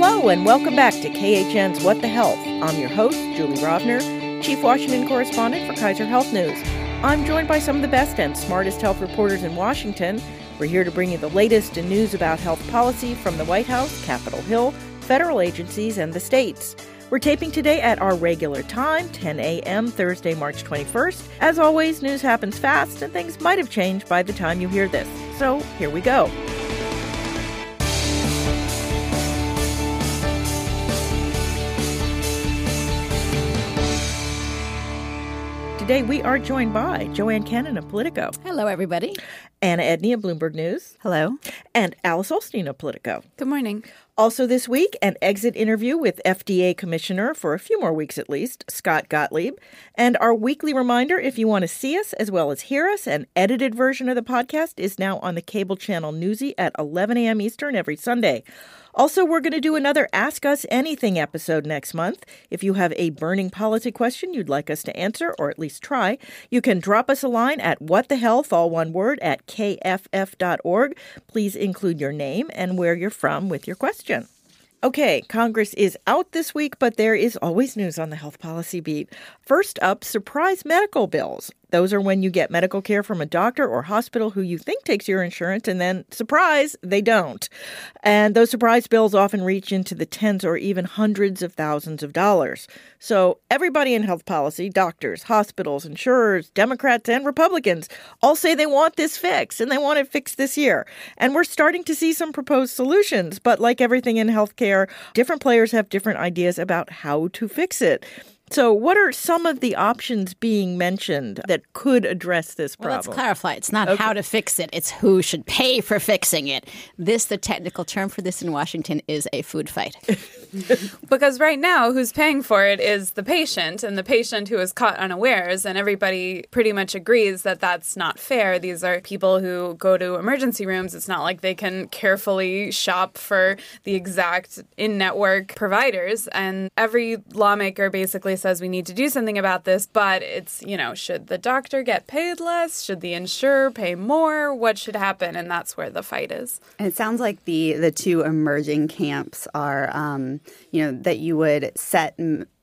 Hello, and welcome back to KHN's What the Health. I'm your host, Julie Rovner, Chief Washington Correspondent for Kaiser Health News. I'm joined by some of the best and smartest health reporters in Washington. We're here to bring you the latest in news about health policy from the White House, Capitol Hill, federal agencies, and the states. We're taping today at our regular time, 10 a.m., Thursday, March 21st. As always, news happens fast, and things might have changed by the time you hear this. So here we go. Today we are joined by Joanne Kenen of Politico. Hello, everybody. Anna Edney of Bloomberg News. Hello. And Alice Ollstein of Politico. Good morning. Also this week, an exit interview with FDA Commissioner, for a few more weeks at least, Scott Gottlieb. And our weekly reminder if you want to see us as well as hear us, an edited version of the podcast is now on the cable channel Newsy at 11 a.m. Eastern every Sunday. Also, we're going to do another Ask Us Anything episode next month. If you have a burning policy question you'd like us to answer, or at least try, you can drop us a line at what the health, all one word, at kff.org. Please include your name and where you're from with your question. Okay, Congress is out this week, but there is always news on the health policy beat. First up, surprise medical bills. Those are when you get medical care from a doctor or hospital who you think takes your insurance, and then, surprise, they don't. And those surprise bills often reach into the tens or even hundreds of thousands of dollars. So, everybody in health policy doctors, hospitals, insurers, Democrats, and Republicans all say they want this fixed and they want it fixed this year. And we're starting to see some proposed solutions, but like everything in healthcare, different players have different ideas about how to fix it. So, what are some of the options being mentioned that could address this problem? Well, let's clarify. It's not okay. how to fix it, it's who should pay for fixing it. This, the technical term for this in Washington, is a food fight. because right now, who's paying for it is the patient, and the patient who is caught unawares, and everybody pretty much agrees that that's not fair. These are people who go to emergency rooms. It's not like they can carefully shop for the exact in network providers, and every lawmaker basically says we need to do something about this, but it's, you know, should the doctor get paid less? Should the insurer pay more? What should happen? And that's where the fight is. And it sounds like the the two emerging camps are, um, you know, that you would set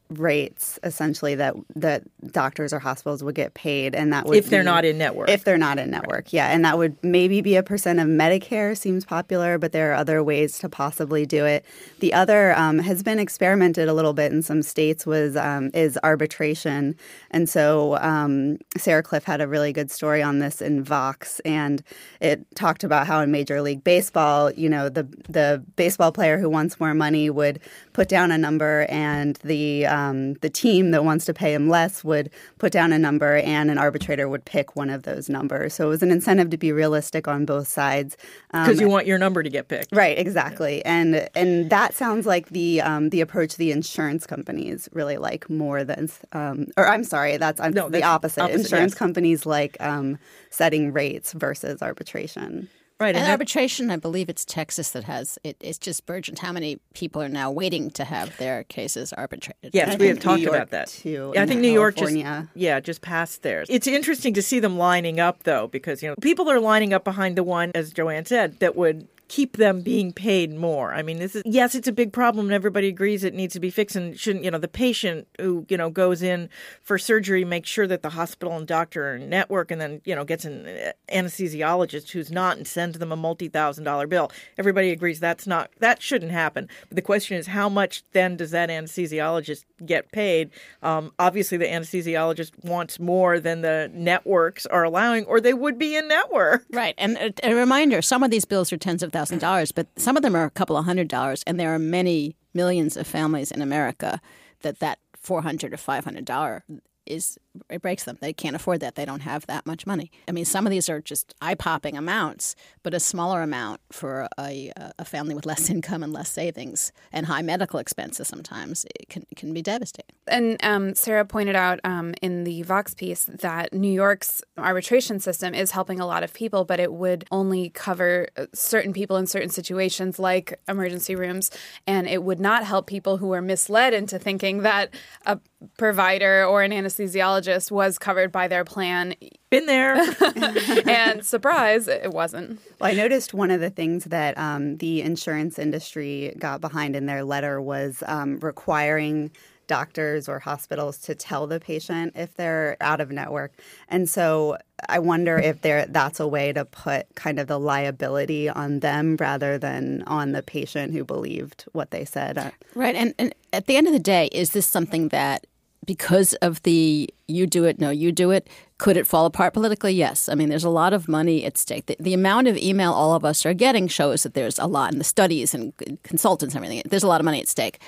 rates essentially that that doctors or hospitals would get paid and that would if they're be, not in network. if they're not in network right. yeah. And that would maybe be a percent of medicare seems popular but there are other ways to possibly do it. The other um, has been experimented a little bit in some states was um, is arbitration. And so um, sarah Kliff had a really good story on this in vox and it talked about how in major league baseball you know the the baseball player who wants more money would put down a number and the um, the team that wants to pay him less would put down a number, and an arbitrator would pick one of those numbers. So it was an incentive to be realistic on both sides. Because um, you want your number to get picked, right? Exactly, yeah. and and that sounds like the um, the approach the insurance companies really like more than, um, or I'm sorry, that's, no, the opposite. opposite insurance yes. companies like um, setting rates versus arbitration. Right. And, and arbitration, I believe it's Texas that has it. It's just burgeoned how many people are now waiting to have their cases arbitrated. Yes, we have talked about that. Too, yeah, I think New York just yeah just passed theirs. It's interesting to see them lining up though, because you know people are lining up behind the one, as Joanne said, that would keep them being paid more. I mean, this is yes, it's a big problem, and everybody agrees it needs to be fixed. And shouldn't you know the patient who you know goes in for surgery makes sure that the hospital and doctor are network, and then you know gets an anesthesiologist who's not and sends them a multi thousand dollar bill. Everybody agrees that's not that shouldn't happen. But the question is, how much then does that anesthesiologist get paid? Um, obviously, the anesthesiologist wants more than the networks are allowing, or they would be in network. Right, and a reminder: some of these bills are tens of thousand dollars, but some of them are a couple of hundred dollars, and there are many millions of families in America that that four hundred or five hundred dollar is it breaks them. They can't afford that. They don't have that much money. I mean, some of these are just eye popping amounts, but a smaller amount for a, a family with less income and less savings and high medical expenses sometimes it can, can be devastating. And um, Sarah pointed out um, in the Vox piece that New York's arbitration system is helping a lot of people, but it would only cover uh, certain people in certain situations like emergency rooms, and it would not help people who are misled into thinking that a provider or an anesthesiologist was covered by their plan. Been there. and surprise, it wasn't. Well, I noticed one of the things that um, the insurance industry got behind in their letter was um, requiring doctors or hospitals to tell the patient if they're out of network. And so I wonder if there that's a way to put kind of the liability on them rather than on the patient who believed what they said. Right. And, and at the end of the day, is this something that because of the you do it, no, you do it, could it fall apart politically? Yes. I mean, there's a lot of money at stake. The, the, amount of email all of us are getting shows that there's a lot in the studies and consultants and everything. There's a lot of money at stake.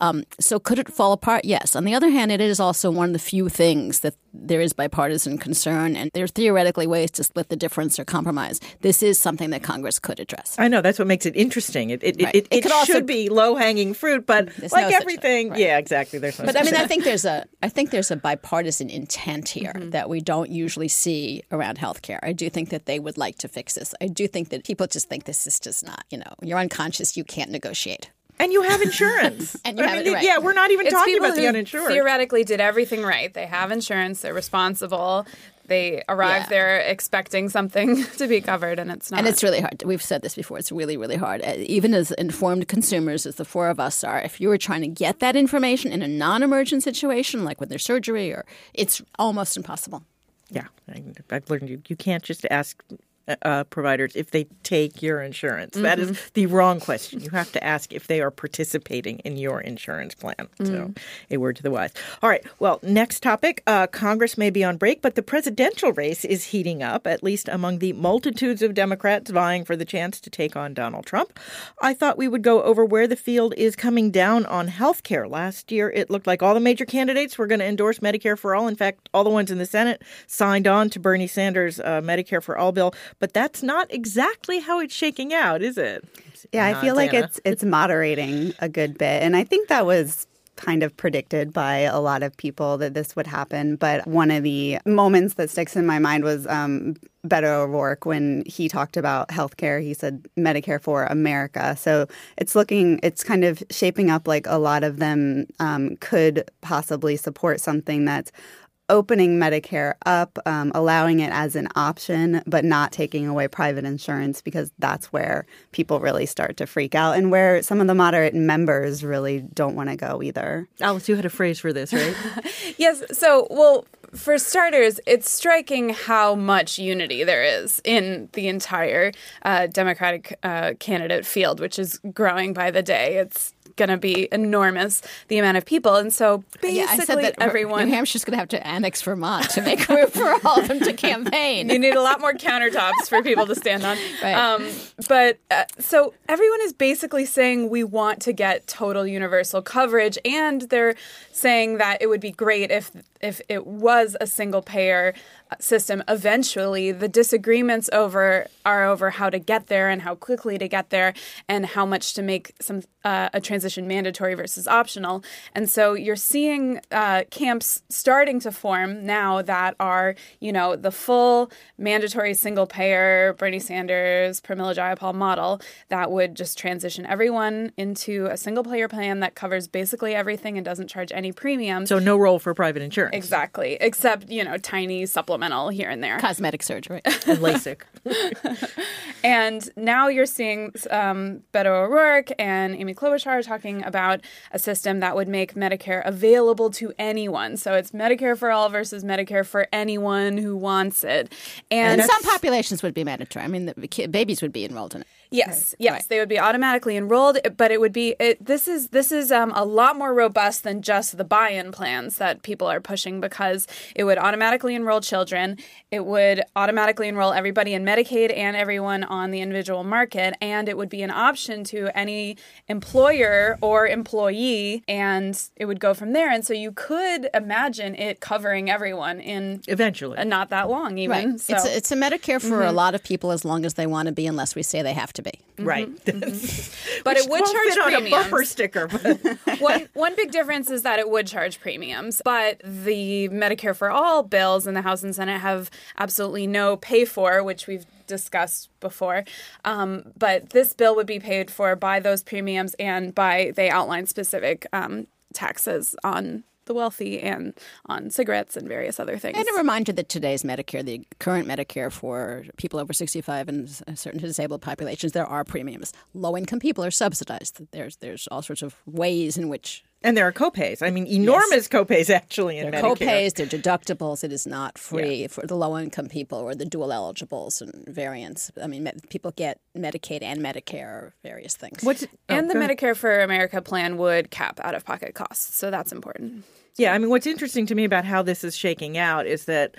Um, so could it fall apart? Yes. On the other hand, it is also one of the few things that there is bipartisan concern, and there are theoretically ways to split the difference or compromise. This is something that Congress could address. I know that's what makes it interesting. It it, right. it, it, it should also, be low hanging fruit, but like no everything, right. yeah, exactly. There's no but I mean, I think there's a I think there's a bipartisan intent here mm-hmm. that we don't usually see around healthcare. I do think that they would like to fix this. I do think that people just think this is just not. You know, you're unconscious. You can't negotiate. And you have insurance. and you I have mean, it right. Yeah, we're not even it's talking about the uninsured. Theoretically, did everything right. They have insurance. They're responsible. They arrive yeah. there expecting something to be covered, and it's not. And it's really hard. We've said this before. It's really, really hard. Uh, even as informed consumers, as the four of us are, if you were trying to get that information in a non-emergent situation, like with their surgery, or it's almost impossible. Yeah, I've learned you you can't just ask uh, providers if they take your insurance. Mm-hmm. That is mm-hmm. the wrong question. You have to ask if they are participating in your insurance plan. Mm-hmm. So, a word to the wise. All right. Well, next topic uh, Congress may be on break, but the presidential race is heating up, at least among the multitudes of Democrats vying for the chance to take on Donald Trump. I thought we would go over where the field is coming down on health care. Last year, it looked like all the major candidates were going to endorse Medicare for all. In fact, all the ones in the Senate signed on to Bernie Sanders' uh, Medicare for all bill. But that's not exactly how it's shaking out, is it? Yeah, I feel like it's it's moderating a good bit. And I think that was kind of predicted by a lot of people that this would happen. But one of the moments that sticks in my mind was um, Beto O'Rourke when he talked about healthcare. He said Medicare for America. So it's looking, it's kind of shaping up like a lot of them um, could possibly support something that's opening Medicare up, um, allowing it as an option, but not taking away private insurance because that's where people really start to freak out and where some of the moderate members really don't want to go either. Alice, you had a phrase for this, right? yes. So, well, for starters, it's striking how much unity there is in the entire uh, Democratic uh, candidate field, which is growing by the day. It's going to be enormous, the amount of people. And so basically yeah, I said that everyone. New Hampshire's going to have to annex Vermont to make room for all of them to campaign. you need a lot more countertops for people to stand on. Right. Um, but uh, so everyone is basically saying we want to get total universal coverage, and they're saying that it would be great if if it was a single payer system eventually the disagreements over are over how to get there and how quickly to get there and how much to make some uh, a transition mandatory versus optional and so you're seeing uh, camps starting to form now that are you know the full mandatory single payer bernie sanders pramila jayapal model that would just transition everyone into a single payer plan that covers basically everything and doesn't charge any premium so no role for private insurance exactly except you know tiny supplemental here and there. Cosmetic surgery. and LASIK. and now you're seeing um, Beto O'Rourke and Amy Klobuchar talking about a system that would make Medicare available to anyone. So it's Medicare for all versus Medicare for anyone who wants it. And, and some populations would be mandatory. I mean, the babies would be enrolled in it. Yes, yes, right. they would be automatically enrolled, but it would be it, this is this is um, a lot more robust than just the buy-in plans that people are pushing because it would automatically enroll children, it would automatically enroll everybody in Medicaid and everyone on the individual market, and it would be an option to any employer or employee, and it would go from there. And so you could imagine it covering everyone in eventually, and not that long even. Right. So. It's a, it's a Medicare for mm-hmm. a lot of people as long as they want to be, unless we say they have to be. Mm-hmm. Right. Mm-hmm. but it would charge premiums. on a bumper sticker. one one big difference is that it would charge premiums, but the Medicare for all bills in the House and Senate have absolutely no pay for, which we've discussed before. Um, but this bill would be paid for by those premiums and by they outline specific um, taxes on the wealthy and on cigarettes and various other things. And a reminder that today's Medicare, the current Medicare for people over 65 and uh, certain disabled populations, there are premiums. Low income people are subsidized. There's there's all sorts of ways in which And there are copays. I mean, enormous copays actually in there Medicare. are copays, there are deductibles. It is not free for the low income people or the dual eligibles and variants. I mean, me- people get Medicaid and Medicare, various things. What's oh, and oh, the. Medicare for America plan would cap out of pocket costs. So that's important. Yeah, I mean, what's interesting to me about how this is shaking out is that,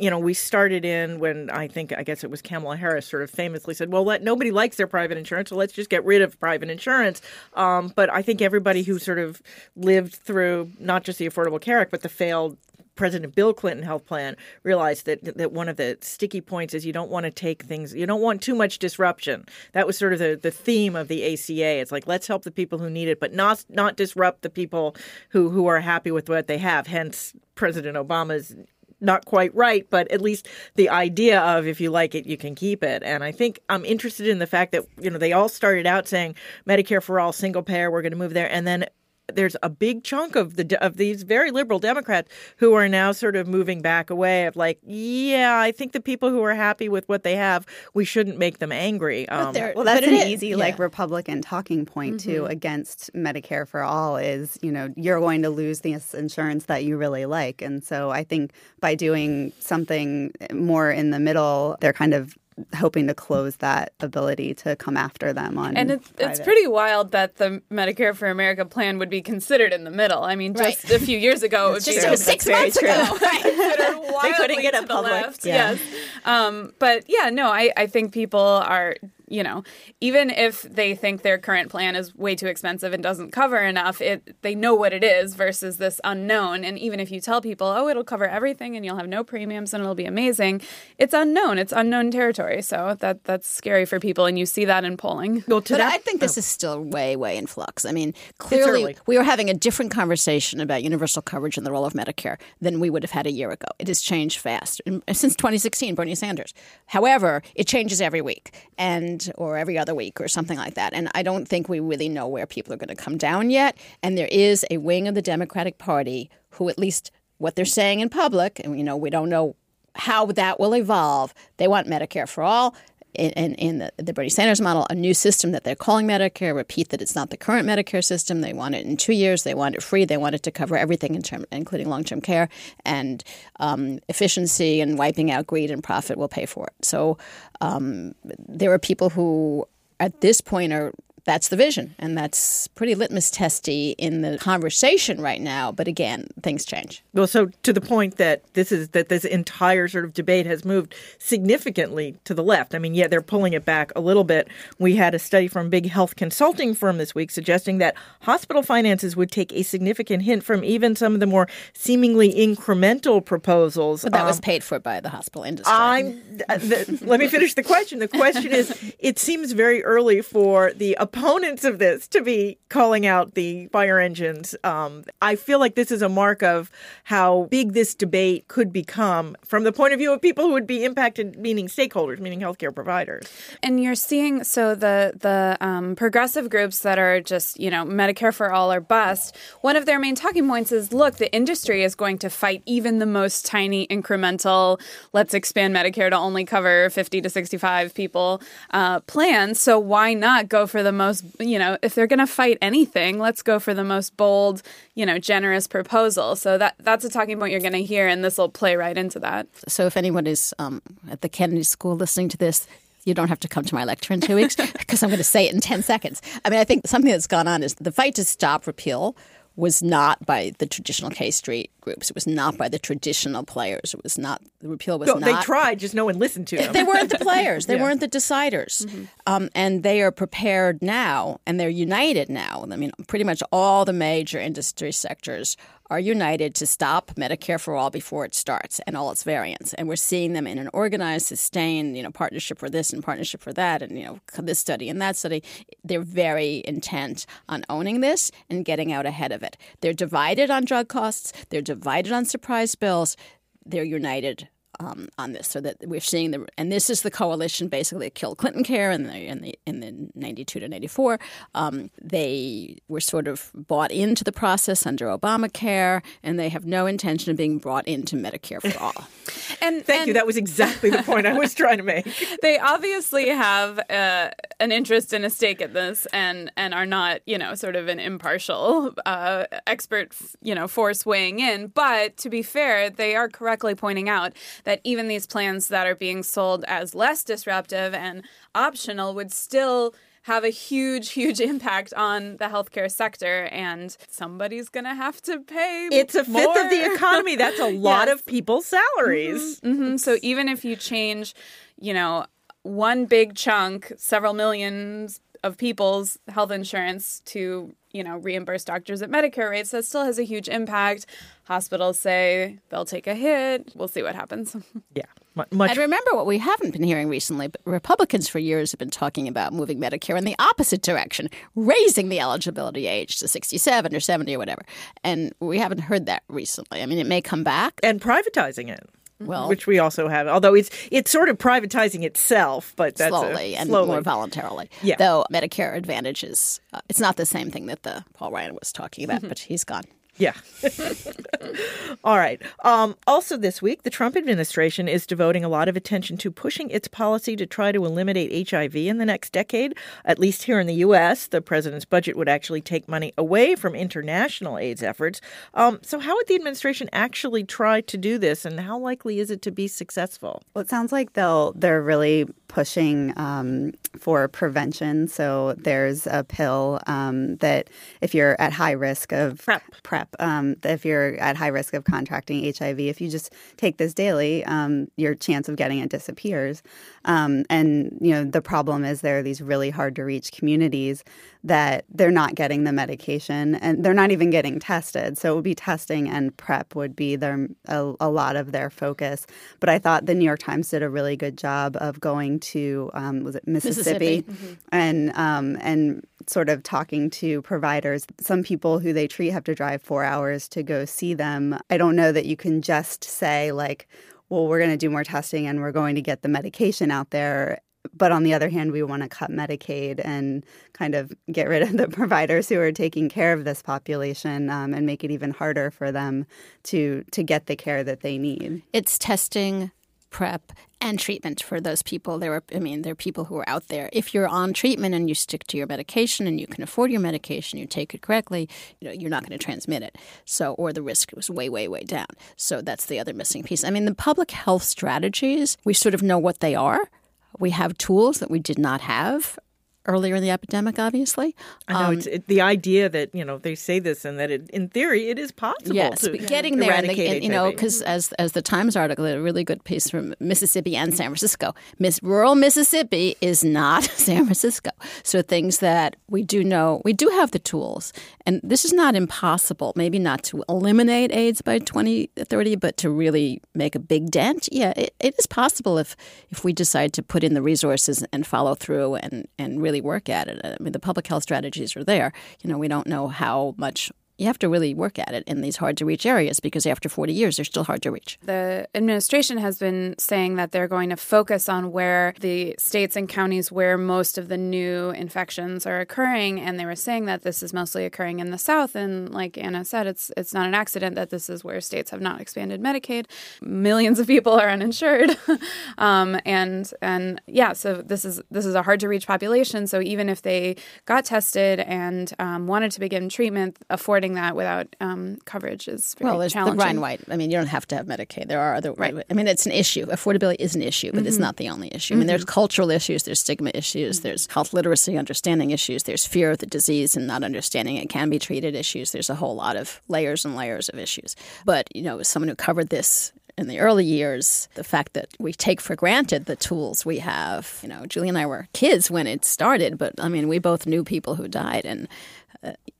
you know, we started in when I think, I guess it was Kamala Harris sort of famously said, well, let, nobody likes their private insurance, so let's just get rid of private insurance. Um, but I think everybody who sort of lived through not just the Affordable Care Act, but the failed President Bill Clinton health plan realized that that one of the sticky points is you don't want to take things you don't want too much disruption. That was sort of the, the theme of the ACA. It's like let's help the people who need it, but not not disrupt the people who who are happy with what they have. Hence President Obama's not quite right, but at least the idea of if you like it, you can keep it. And I think I'm interested in the fact that you know they all started out saying Medicare for all, single payer, we're going to move there, and then there's a big chunk of the of these very liberal Democrats who are now sort of moving back away of like, yeah, I think the people who are happy with what they have, we shouldn't make them angry. Um, Well, that's an it is- easy yeah. like Republican talking point too against Medicare for all is you know you're going to lose this insurance that you really like, and so I think by doing something more in the middle, they're kind of hoping to close that ability to come after them on And it's, it's pretty wild that the Medicare for America plan would be considered in the middle. I mean, just Right. a few years ago, it would Just it was six months ago. Right. considered wildly get to it the public. left. Yeah. Yes. Um, but yeah, no, I, I think people are, you know, even if they think their current plan is way too expensive and doesn't cover enough, it they know what it is versus this unknown. And even if you tell people, oh, it'll cover everything and you'll have no premiums and it'll be amazing, it's unknown. It's unknown territory. So that that's scary for people, and you see that in polling. well, to But that, I think this oh. is still way, way in flux. I mean, clearly we are having a different conversation about universal coverage and the role of Medicare than we would have had a year ago. It has changed fast since 2016, Bernie Sanders. However, it changes every week and or every other week or something like that. And I don't think we really know where people are going to come down yet. And there is a wing of the Democratic Party who, at least what they're saying in public, and you know, we don't know how that will evolve. They want Medicare for all in, in, in the, the Bernie Sanders model, a new system that they're calling Medicare. Repeat that it's not the current Medicare system. They want it in two years. They want it free. They want it to cover everything, in term, including long term care and um, efficiency and wiping out greed and profit will pay for it. So um, there are people who, at this point, are that's the vision, and that's pretty litmus testy in the conversation right now. But again, things change. Well, so to the point that this is that this entire sort of debate has moved significantly to the left. I mean, yeah, they're pulling it back a little bit. We had a study from a big health consulting firm this week suggesting that hospital finances would take a significant hint from even some of the more seemingly incremental proposals. But that was Um, paid for by the hospital industry. I'm. uh, the, let me finish the question. The question is: It seems very early for the opponents of this to be calling out the fire engines. Um, I feel like this is a mark of how big this debate could become from the point of view of people who would be impacted, meaning stakeholders, meaning healthcare providers. And you're seeing so the the um, progressive groups that are just you know Medicare for all or bust. One of their main talking points is, look, the industry is going to fight even the most tiny incremental. Let's expand Medicare to only cover 50 to 65 people uh, plans. So why not go for the most you know if they're going to fight anything, let's go for the most bold you know generous proposal. So that that's a talking point you're going to hear, and this will play right into that. So if anyone is um, at the Kennedy School listening to this, you don't have to come to my lecture in two weeks because I'm going to say it in 10 seconds. I mean, I think something that's gone on is the fight to stop repeal was not by the traditional K Street groups. It was not by the traditional players. It was not, the repeal was No, not. they tried, just no one listened to them. They weren't the players. They Yeah. weren't the deciders. Um, and they are prepared now, and they're united now. I mean, pretty much all the major industry sectors are united to stop Medicare for all before it starts and all its variants. And we're seeing them in an organized, sustained, you know, partnership for this and partnership for that, and you know, this study and that study. They're very intent on owning this and getting out ahead of it. They're divided on drug costs. They're divided on surprise bills. They're united um, on this, so that we're seeing the and this is the coalition basically that killed Clinton Care in the in the in the ninety two to ninety four. Um, they were sort of bought into the process under Obamacare, and they have no intention of being brought into Medicare for all. And Thank and you. That was exactly the point I was trying to make. they obviously have uh, an interest and a stake at this, and and are not, you know, sort of an impartial uh, expert, you know, force weighing in. But to be fair, they are correctly pointing out that even these plans that are being sold as less disruptive and optional would still have a huge, huge impact on the healthcare sector, and somebody's going to have to pay. It's a fifth more. of the economy. That's a lot Yes. of people's salaries. hmm So even if you change, you know, one big chunk, several millions of people's health insurance to, you know, reimburse doctors at Medicare rates, that still has a huge impact. Hospitals say they'll take a hit. We'll see what happens. Yeah, much. And remember what we haven't been hearing recently, but Republicans for years have been talking about moving Medicare in the opposite direction, raising the eligibility age to 67 or 70 or whatever. And we haven't heard that recently. I mean, it may come back. and privatizing it. Well, which we also have, although it's it's sort of privatizing itself, but that's a- slowly and slowly. more voluntarily. Yeah. Though Medicare Advantage is, uh, it's not the same thing that the Paul Ryan was talking about, Mm-hmm. but he's gone. Yeah. All right. Um, also, this week, the Trump administration is devoting a lot of attention to pushing its policy to try to eliminate HIV in the next decade. At least here in the U.S., the president's budget would actually take money away from international AIDS efforts. Um, so, how would the administration actually try to do this, and how likely is it to be successful? Well, it sounds like they'll they're really pushing um, for prevention. So there's a pill um, that if you're at high risk of PrEP. PrEP, um, if you're at high risk of contracting HIV, if you just take this daily, um, your chance of getting it disappears. Um, and you know the problem is there are these really hard to reach communities that they're not getting the medication and they're not even getting tested. So it would be testing and PrEP would be their a, a lot of their focus. But I thought the New York Times did a really good job of going to um, was it Mississippi, Mississippi. and um, and sort of talking to providers. Some people who they treat have to drive four hours to go see them. I don't know that you can just say like, well, we're going to do more testing and we're going to get the medication out there. But on the other hand, we want to cut Medicaid and kind of get rid of the providers who are taking care of this population um, and make it even harder for them to to get the care that they need. It's testing, prep, and treatment for those people. There are, I mean, there are people who are out there. If you're on treatment and you stick to your medication and you can afford your medication, you take it correctly, you know, you're not going to transmit it. So, or the risk was way, way, way down. So that's the other missing piece. I mean, the public health strategies, we sort of know what they are. We have tools that we did not have earlier in the epidemic, obviously. I know it's um, it, the idea that you know they say this and that it, in theory it is possible. Yes, to but getting there, and, the, and, you know, because mm-hmm. as as the Times article, a really good piece from Mississippi and San Francisco, Miss rural Mississippi is not San Francisco. So things that we do know, we do have the tools, and this is not impossible. Maybe not to eliminate AIDS by twenty thirty, but to really make a big dent. Yeah, it, it is possible if if we decide to put in the resources and follow through and and really work at it. I mean, the public health strategies are there. You know, we don't know how much you have to really work at it in these hard to reach areas because after 40 years, they're still hard to reach. The administration has been saying that they're going to focus on where the states and counties where most of the new infections are occurring, and they were saying that this is mostly occurring in the South. And like Anna said, it's it's not an accident that this is where states have not expanded Medicaid. Millions of people are uninsured, um, and and yeah, so this is this is a hard to reach population. So even if they got tested and um, wanted to begin treatment, affording that without um, coverage is very Well, there's challenging. the Ryan White. I mean, you don't have to have Medicaid. There are other. Right. I mean, it's an issue. Affordability is an issue, but it's mm-hmm. not the only issue. I mean, mm-hmm. there's cultural issues, there's stigma issues, mm-hmm. there's health literacy, understanding issues, there's fear of the disease and not understanding it can be treated issues. There's a whole lot of layers and layers of issues. But you know, as someone who covered this in the early years, the fact that we take for granted the tools we have. You know, Julie and I were kids when it started, but I mean, we both knew people who died, and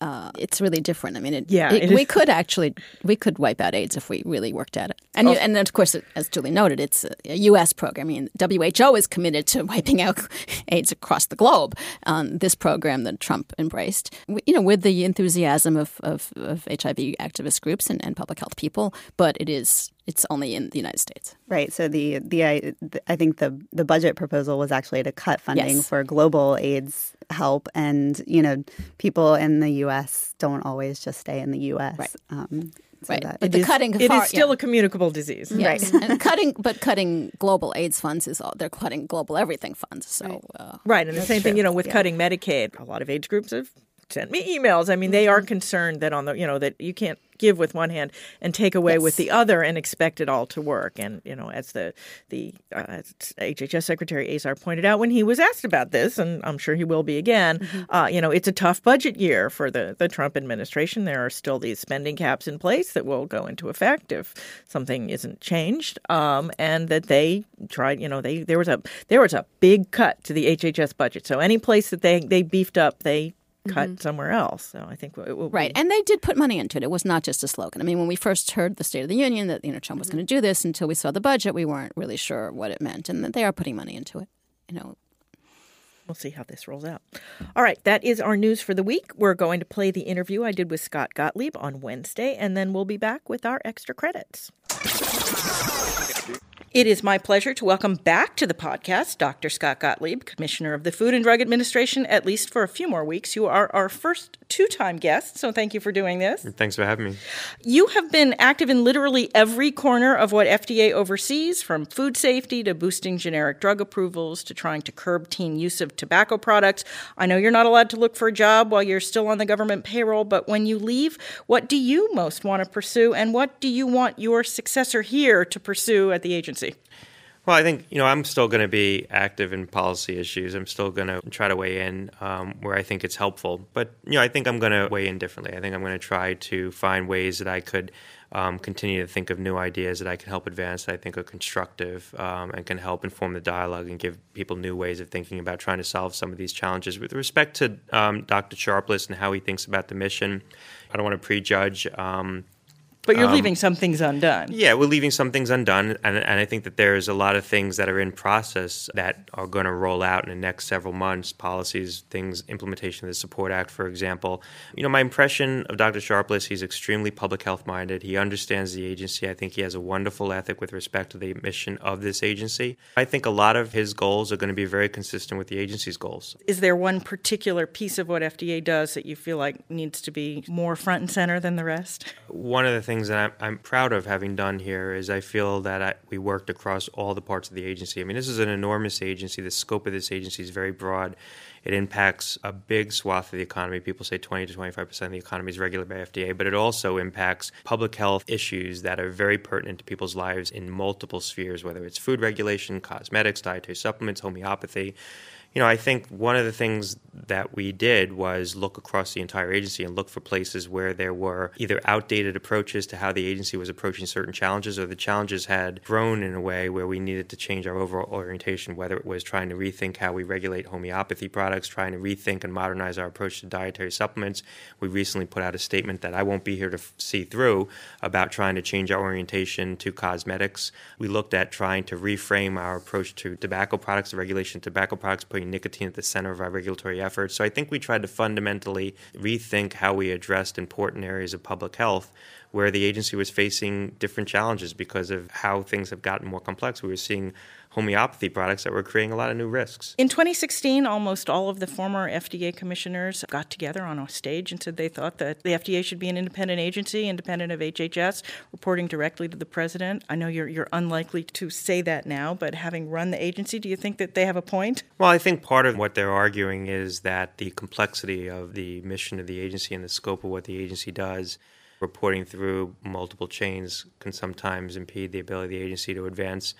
uh, it's really different. I mean, it, Yeah, it- it we is- could actually we could wipe out AIDS if we really worked at it. And, you, and of course, as Julie noted, it's a, a, U.S. program. I mean, WHO is committed to wiping out AIDS across the globe. Um, this program that Trump embraced, you know, with the enthusiasm of, of, of HIV activist groups and, and public health people, but it is it's only in the United States. Right. So the the I, I think the the budget proposal was actually to cut funding yes. for global AIDS help, and you know, people in the U.S. don't always just stay in the U.S. Right. Um, so right. That, but the is, cutting it far, is still yeah. a communicable disease. Yes. Right. and cutting, but cutting global AIDS funds is all, they're cutting global everything funds. So right, uh, right. and the same true. thing, you know, with yeah. cutting Medicaid, a lot of AIDS groups have sent me emails. I mean, they are concerned that on the, you know, that you can't give with one hand and take away Yes. with the other and expect it all to work. And you know, as the the uh, HHS Secretary Azar pointed out when he was asked about this, and I'm sure he will be again, uh, you know, it's a tough budget year for the the Trump administration. There are still these spending caps in place that will go into effect if something isn't changed, um, and that they tried. You know, they there was a there was a big cut to the HHS budget. So any place that they they beefed up, they cut mm-hmm. somewhere else. So I think it will Right. be And they did put money into it. It was not just a slogan. I mean, when we first heard the State of the Union that, you know, Trump was mm-hmm. going to do this until we saw the budget, we weren't really sure what it meant. And that they are putting money into it. You know, We'll see how this rolls out. All right, that is our news for the week. We're going to play the interview I did with Scott Gottlieb on Wednesday, and then we'll be back with our extra credits. It is my pleasure to welcome back to the podcast Dr. Scott Gottlieb, Commissioner of the Food and Drug Administration, at least for a few more weeks. You are our first two time guest, so thank you for doing this. Thanks for having me. You have been active in literally every corner of what FDA oversees, from food safety to boosting generic drug approvals to trying to curb teen use of tobacco products. I know you're not allowed to look for a job while you're still on the government payroll, but when you leave, what do you most want to pursue, and what do you want your successor here to pursue at the agency? Well, I think you know I'm still going to be active in policy issues. I'm still going to try to weigh in um, where I think it's helpful. But you know, I think I'm going to weigh in differently. I think I'm going to try to find ways that I could um, continue to think of new ideas that I can help advance that I think are constructive um, and can help inform the dialogue and give people new ways of thinking about trying to solve some of these challenges. With respect to um, Dr. Sharpless and how he thinks about the mission, I don't want to prejudge. Um, But you're Um, leaving some things undone. Yeah, we're leaving some things undone, and, and I think that there's a lot of things that are in process that are going to roll out in the next several months. Policies, things, implementation of the Support Act, for example. You know, my impression of Dr. Sharpless, he's extremely public health minded. He understands the agency. I think he has a wonderful ethic with respect to the mission of this agency. I think a lot of his goals are going to be very consistent with the agency's goals. Is there one particular piece of what FDA does that you feel like needs to be more front and center than the rest? One of the things that I'm, I'm proud of having done here is I feel that I, we worked across all the parts of the agency. I mean, this is an enormous agency. The scope of this agency is very broad. It impacts a big swath of the economy. People say 20 to 25 percent of the economy is regulated by FDA, but it also impacts public health issues that are very pertinent to people's lives in multiple spheres, whether it's food regulation, cosmetics, dietary supplements, homeopathy you know, I think one of the things that we did was look across the entire agency and look for places where there were either outdated approaches to how the agency was approaching certain challenges or the challenges had grown in a way where we needed to change our overall orientation, whether it was trying to rethink how we regulate homeopathy products, trying to rethink and modernize our approach to dietary supplements. We recently put out a statement that I won't be here to f- see through about trying to change our orientation to cosmetics. We looked at trying to reframe our approach to tobacco products, the regulation of tobacco products, putting nicotine at the center of our regulatory efforts. So I think we tried to fundamentally rethink how we addressed important areas of public health where the agency was facing different challenges because of how things have gotten more complex. We were seeing homeopathy products that were creating a lot of new risks. In 2016, almost all of the former FDA commissioners got together on a stage and said they thought that the FDA should be an independent agency, independent of HHS, reporting directly to the president. I know you're, you're unlikely to say that now, but having run the agency, do you think that they have a point? Well, I think part of what they're arguing is that the complexity of the mission of the agency and the scope of what the agency does, reporting through multiple chains, can sometimes impede the ability of the agency to advance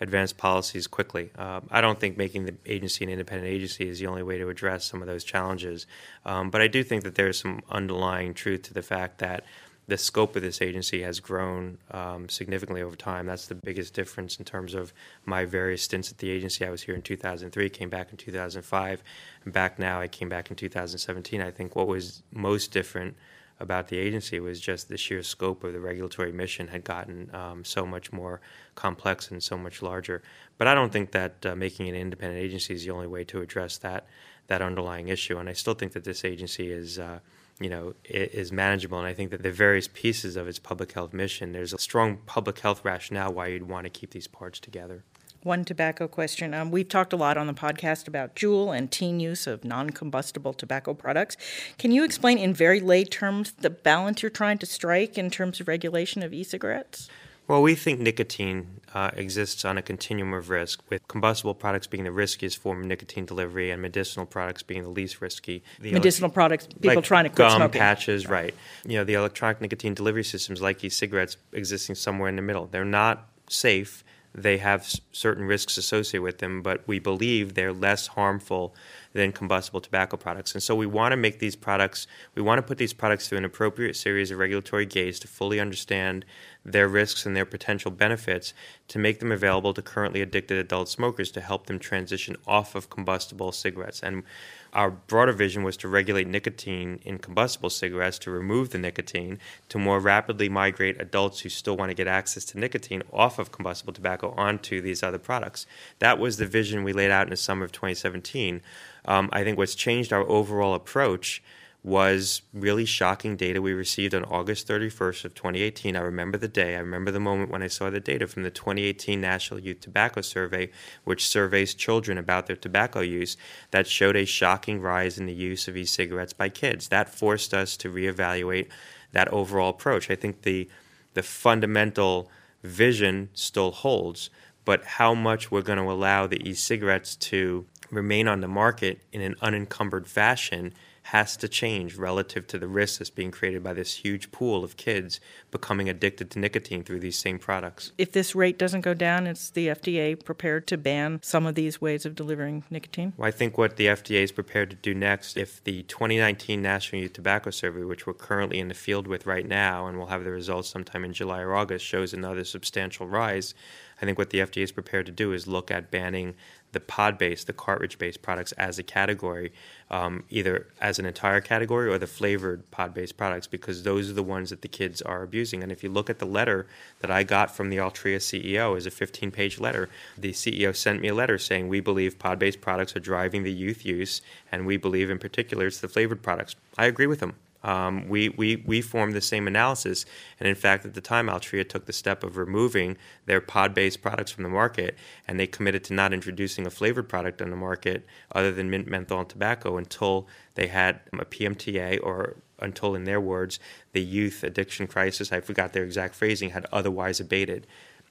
advance policies quickly. Um, I don't think making the agency an independent agency is the only way to address some of those challenges. Um, but I do think that there's some underlying truth to the fact that the scope of this agency has grown um, significantly over time. That's the biggest difference in terms of my various stints at the agency. I was here in 2003, came back in 2005, and back now. I came back in 2017. I think what was most different about the agency was just the sheer scope of the regulatory mission had gotten um, so much more complex and so much larger. But I don't think that uh, making an independent agency is the only way to address that that underlying issue. And I still think that this agency is. Uh, you know, is manageable. And I think that the various pieces of its public health mission, there's a strong public health rationale why you'd want to keep these parts together. One tobacco question. Um, we've talked a lot on the podcast about Juul and teen use of non combustible tobacco products. Can you explain in very lay terms the balance you're trying to strike in terms of regulation of e cigarettes? Well, we think nicotine uh, exists on a continuum of risk, with combustible products being the riskiest form of nicotine delivery and medicinal products being the least risky. The medicinal ele- products, people like trying to quit gum, smoking. patches, right. You know, the electronic nicotine delivery systems like e-cigarettes existing somewhere in the middle. They're not safe they have certain risks associated with them, but we believe they're less harmful than combustible tobacco products. And so we want to make these products, we want to put these products through an appropriate series of regulatory gates to fully understand their risks and their potential benefits to make them available to currently addicted adult smokers to help them transition off of combustible cigarettes. And our broader vision was to regulate nicotine in combustible cigarettes to remove the nicotine, to more rapidly migrate adults who still want to get access to nicotine off of combustible tobacco onto these other products. That was the vision we laid out in the summer of 2017. Um, I think what's changed our overall approach was really shocking data we received on August 31st of 2018. I remember the day. I remember the moment when I saw the data from the 2018 National Youth Tobacco Survey, which surveys children about their tobacco use, that showed a shocking rise in the use of e-cigarettes by kids. That forced us to reevaluate that overall approach. I think the the fundamental vision still holds, but how much we're going to allow the e-cigarettes to remain on the market in an unencumbered fashion has to change relative to the risk that's being created by this huge pool of kids becoming addicted to nicotine through these same products. If this rate doesn't go down, is the FDA prepared to ban some of these ways of delivering nicotine? Well, I think what the FDA is prepared to do next, if the 2019 National Youth Tobacco Survey, which we're currently in the field with right now, and we'll have the results sometime in July or August, shows another substantial rise, I think what the FDA is prepared to do is look at banning the pod based, the cartridge based products as a category, um, either as an entire category or the flavored pod based products, because those are the ones that the kids are abusing. And if you look at the letter that I got from the Altria CEO, is a 15 page letter. The CEO sent me a letter saying, We believe pod based products are driving the youth use, and we believe in particular it's the flavored products. I agree with him. Um, we, we, we formed the same analysis. And in fact, at the time, Altria took the step of removing their pod based products from the market, and they committed to not introducing a flavored product on the market other than mint, menthol, and tobacco until they had a PMTA or until, in their words, the youth addiction crisis, I forgot their exact phrasing, had otherwise abated.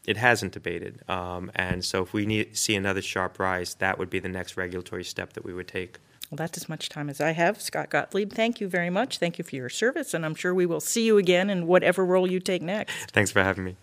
It hasn't abated. Um, and so, if we need, see another sharp rise, that would be the next regulatory step that we would take. Well, that's as much time as I have. Scott Gottlieb, thank you very much. Thank you for your service, and I'm sure we will see you again in whatever role you take next. Thanks for having me.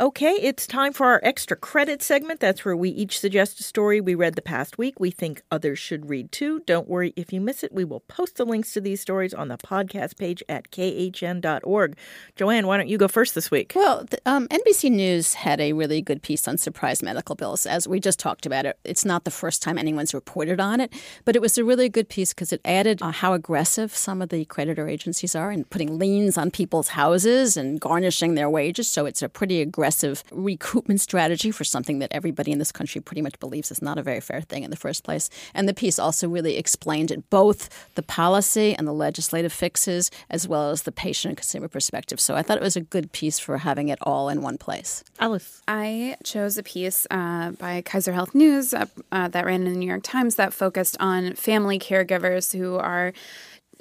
Okay, it's time for our extra credit segment. That's where we each suggest a story we read the past week we think others should read too. Don't worry if you miss it. We will post the links to these stories on the podcast page at khn.org. Joanne, why don't you go first this week? Well, the, um, NBC News had a really good piece on surprise medical bills. As we just talked about it, it's not the first time anyone's reported on it, but it was a really good piece because it added uh, how aggressive some of the creditor agencies are in putting liens on people's houses and garnishing their wages. So it's a pretty aggressive aggressive recoupment strategy for something that everybody in this country pretty much believes is not a very fair thing in the first place. And the piece also really explained it, both the policy and the legislative fixes, as well as the patient and consumer perspective. So I thought it was a good piece for having it all in one place. Alice. I chose a piece uh, by Kaiser Health News uh, uh, that ran in the New York Times that focused on family caregivers who are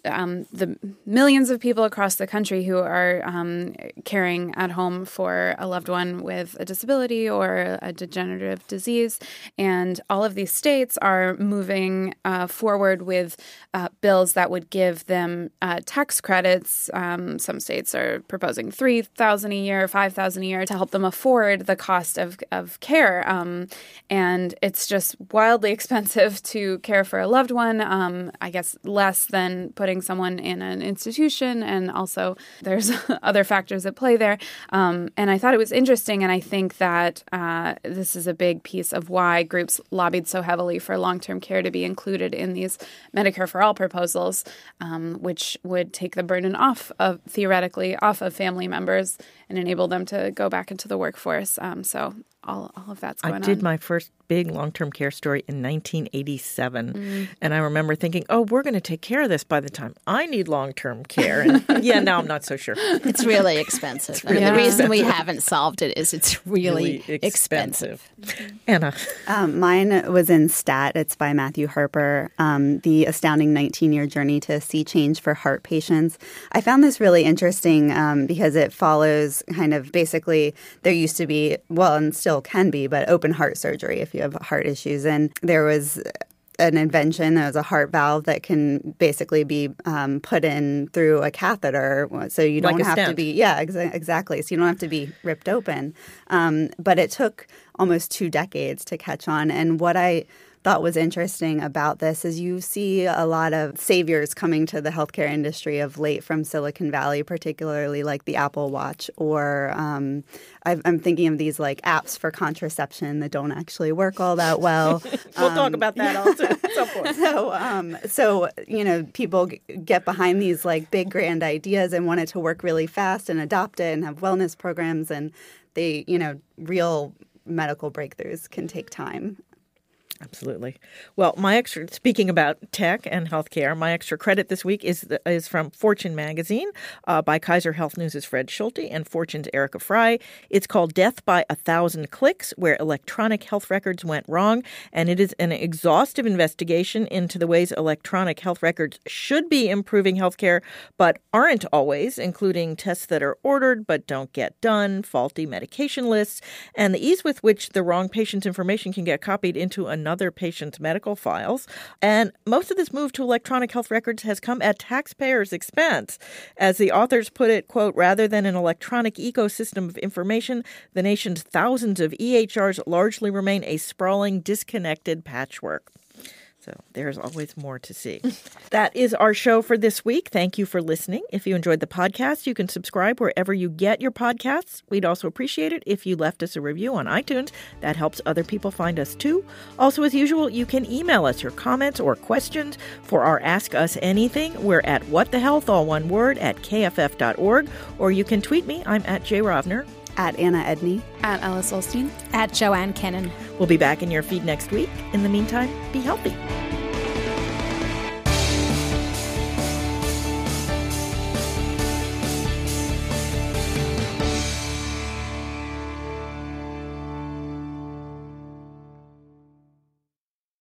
um, the millions of people across the country who are um, caring at home for a loved one with a disability or a degenerative disease. And all of these states are moving uh, forward with uh, bills that would give them uh, tax credits. Um, some states are proposing three thousand a year, five thousand a year to help them afford the cost of of care. Um, and it's just wildly expensive to care for a loved one. Um, I guess less than putting putting someone in an institution, and also there's other factors at play there. Um, and I thought it was interesting, and I think that uh, this is a big piece of why groups lobbied so heavily for long term care to be included in these Medicare for All proposals, um, which would take the burden off of theoretically off of family members and enable them to go back into the workforce. Um, so all, all of that's going on. I did on. my first big long term care story in 1987. Mm. And I remember thinking, oh, we're going to take care of this by the time I need long term care. And yeah, now I'm not so sure. It's really expensive. It's really the reason we haven't solved it is it's really, really expensive. expensive. Anna. Um, mine was in STAT. It's by Matthew Harper, um, The Astounding 19 Year Journey to See Change for Heart Patients. I found this really interesting um, because it follows kind of basically there used to be, well, and still can be, but open heart surgery if you have heart issues. And there was an invention. There's a heart valve that can basically be um, put in through a catheter, so you don't like have stent. to be yeah exa- exactly. So you don't have to be ripped open. Um, but it took almost two decades to catch on. And what I thought was interesting about this is you see a lot of saviors coming to the healthcare industry of late from Silicon Valley, particularly like the Apple Watch, or um, I'm thinking of these like apps for contraception that don't actually work all that well. we'll um, talk about that also at some point. So, um, so you know, people g- get behind these like big grand ideas and want it to work really fast and adopt it and have wellness programs, and they, you know, real medical breakthroughs can take time. Absolutely. Well, my extra speaking about tech and healthcare, my extra credit this week is is from Fortune magazine uh, by Kaiser Health News' Fred Schulte and Fortune's Erika Fry. It's called "Death by a Thousand Clicks: Where Electronic Health Records Went Wrong," and it is an exhaustive investigation into the ways electronic health records should be improving healthcare, but aren't always, including tests that are ordered but don't get done, faulty medication lists, and the ease with which the wrong patient's information can get copied into another another patient's medical files. And most of this move to electronic health records has come at taxpayers' expense. As the authors put it, quote, rather than an electronic ecosystem of information, the nation's thousands of EHRs largely remain a sprawling, disconnected patchwork. So there's always more to see. that is our show for this week. Thank you for listening. If you enjoyed the podcast, you can subscribe wherever you get your podcasts. We'd also appreciate it if you left us a review on iTunes. That helps other people find us too. Also, as usual, you can email us your comments or questions for our Ask Us Anything. We're at What the Health, all one word, at kff.org, or you can tweet me. I'm at Jay Rovner at Anna Edney, at Alice Ollstein, at Joanne Kenen. We'll be back in your feed next week. In the meantime, be healthy.